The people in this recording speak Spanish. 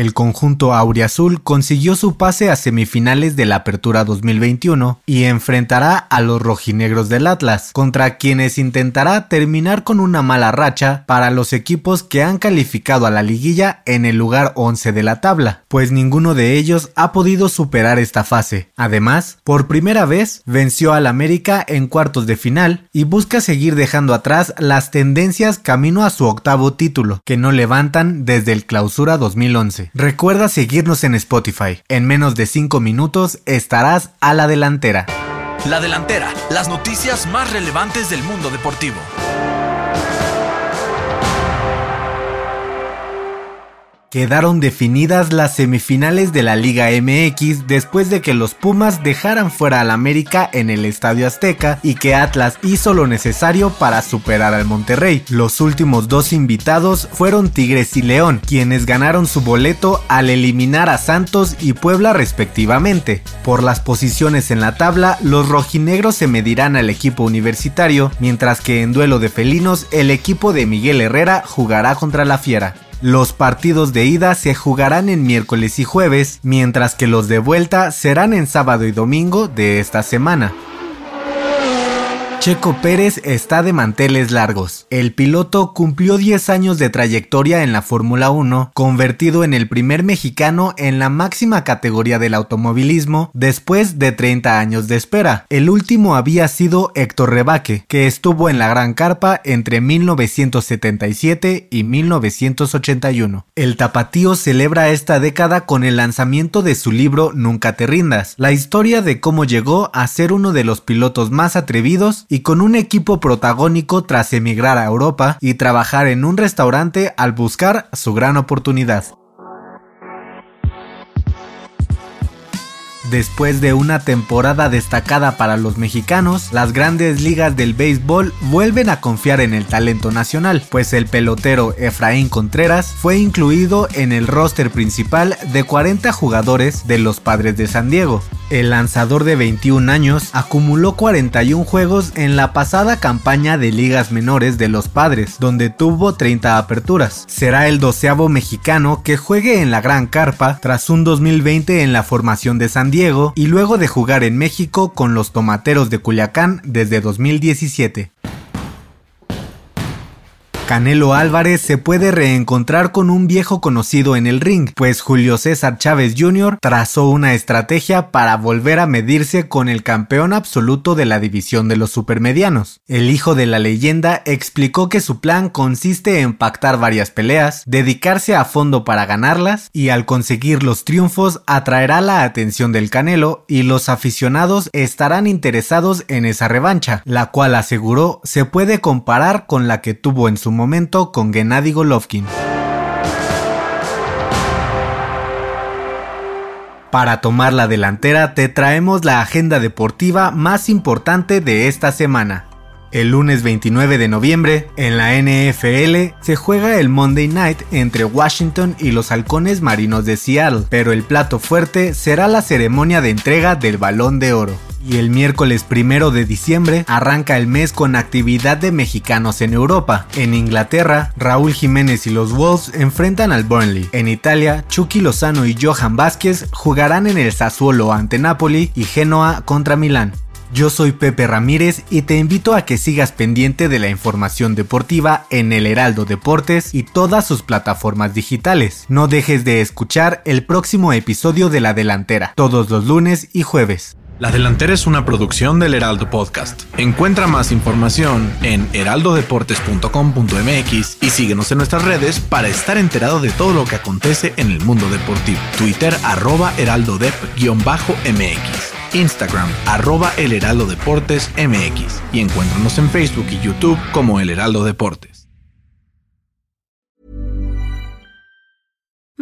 El conjunto auriazul consiguió su pase a semifinales de la Apertura 2021 y enfrentará a los rojinegros del Atlas, contra quienes intentará terminar con una mala racha para los equipos que han calificado a la liguilla en el lugar 11 de la tabla, pues ninguno de ellos ha podido superar esta fase. Además, por primera vez venció al América en cuartos de final y busca seguir dejando atrás las tendencias camino a su octavo título, que no levantan desde el clausura 2011. Recuerda seguirnos en Spotify. En menos de 5 minutos estarás a la delantera. La delantera, las noticias más relevantes del mundo deportivo. Quedaron definidas las semifinales de la Liga MX después de que los Pumas dejaran fuera al América en el Estadio Azteca y que Atlas hizo lo necesario para superar al Monterrey. Los últimos dos invitados fueron Tigres y León, quienes ganaron su boleto al eliminar a Santos y Puebla respectivamente. Por las posiciones en la tabla, los rojinegros se medirán al equipo universitario, mientras que en duelo de felinos el equipo de Miguel Herrera jugará contra la Fiera. Los partidos de ida se jugarán en miércoles y jueves, mientras que los de vuelta serán en sábado y domingo de esta semana. Checo Pérez está de manteles largos. El piloto cumplió 10 años de trayectoria en la Fórmula 1, convertido en el primer mexicano en la máxima categoría del automovilismo después de 30 años de espera. El último había sido Héctor Rebaque, que estuvo en la Gran Carpa entre 1977 y 1981. El tapatío celebra esta década con el lanzamiento de su libro Nunca te rindas, la historia de cómo llegó a ser uno de los pilotos más atrevidos y con un equipo protagónico tras emigrar a Europa y trabajar en un restaurante al buscar su gran oportunidad. Después de una temporada destacada para los mexicanos, las grandes ligas del béisbol vuelven a confiar en el talento nacional, pues el pelotero Efraín Contreras fue incluido en el roster principal de 40 jugadores de los Padres de San Diego. El lanzador de 21 años acumuló 41 juegos en la pasada campaña de ligas menores de los Padres, donde tuvo 30 aperturas. Será el doceavo mexicano que juegue en la Gran Carpa tras un 2020 en la formación de San Diego y luego de jugar en México con los Tomateros de Culiacán desde 2017. Canelo Álvarez se puede reencontrar con un viejo conocido en el ring, pues Julio César Chávez Jr. trazó una estrategia para volver a medirse con el campeón absoluto de la división de los supermedianos. El hijo de la leyenda explicó que su plan consiste en pactar varias peleas, dedicarse a fondo para ganarlas y al conseguir los triunfos atraerá la atención del Canelo y los aficionados estarán interesados en esa revancha, la cual aseguró se puede comparar con la que tuvo en su momento con Gennady Golovkin. Para tomar la delantera te traemos la agenda deportiva más importante de esta semana. El lunes 29 de noviembre, en la NFL, se juega el Monday Night entre Washington y los halcones marinos de Seattle, pero el plato fuerte será la ceremonia de entrega del balón de oro. Y el miércoles primero de diciembre arranca el mes con actividad de mexicanos en Europa. En Inglaterra, Raúl Jiménez y los Wolves enfrentan al Burnley. En Italia, Chucky Lozano y Johan Vázquez jugarán en el Sassuolo ante Napoli y Genoa contra Milán. Yo soy Pepe Ramírez y te invito a que sigas pendiente de la información deportiva en el Heraldo Deportes y todas sus plataformas digitales. No dejes de escuchar el próximo episodio de La Delantera, todos los lunes y jueves. La Delantera es una producción del Heraldo Podcast. Encuentra más información en heraldodeportes.com.mx y síguenos en nuestras redes para estar enterado de todo lo que acontece en el mundo deportivo. Twitter arroba heraldodep-mx. Instagram, arroba El Heraldo Deportes MX y encuéntranos en Facebook y YouTube como El Heraldo Deportes.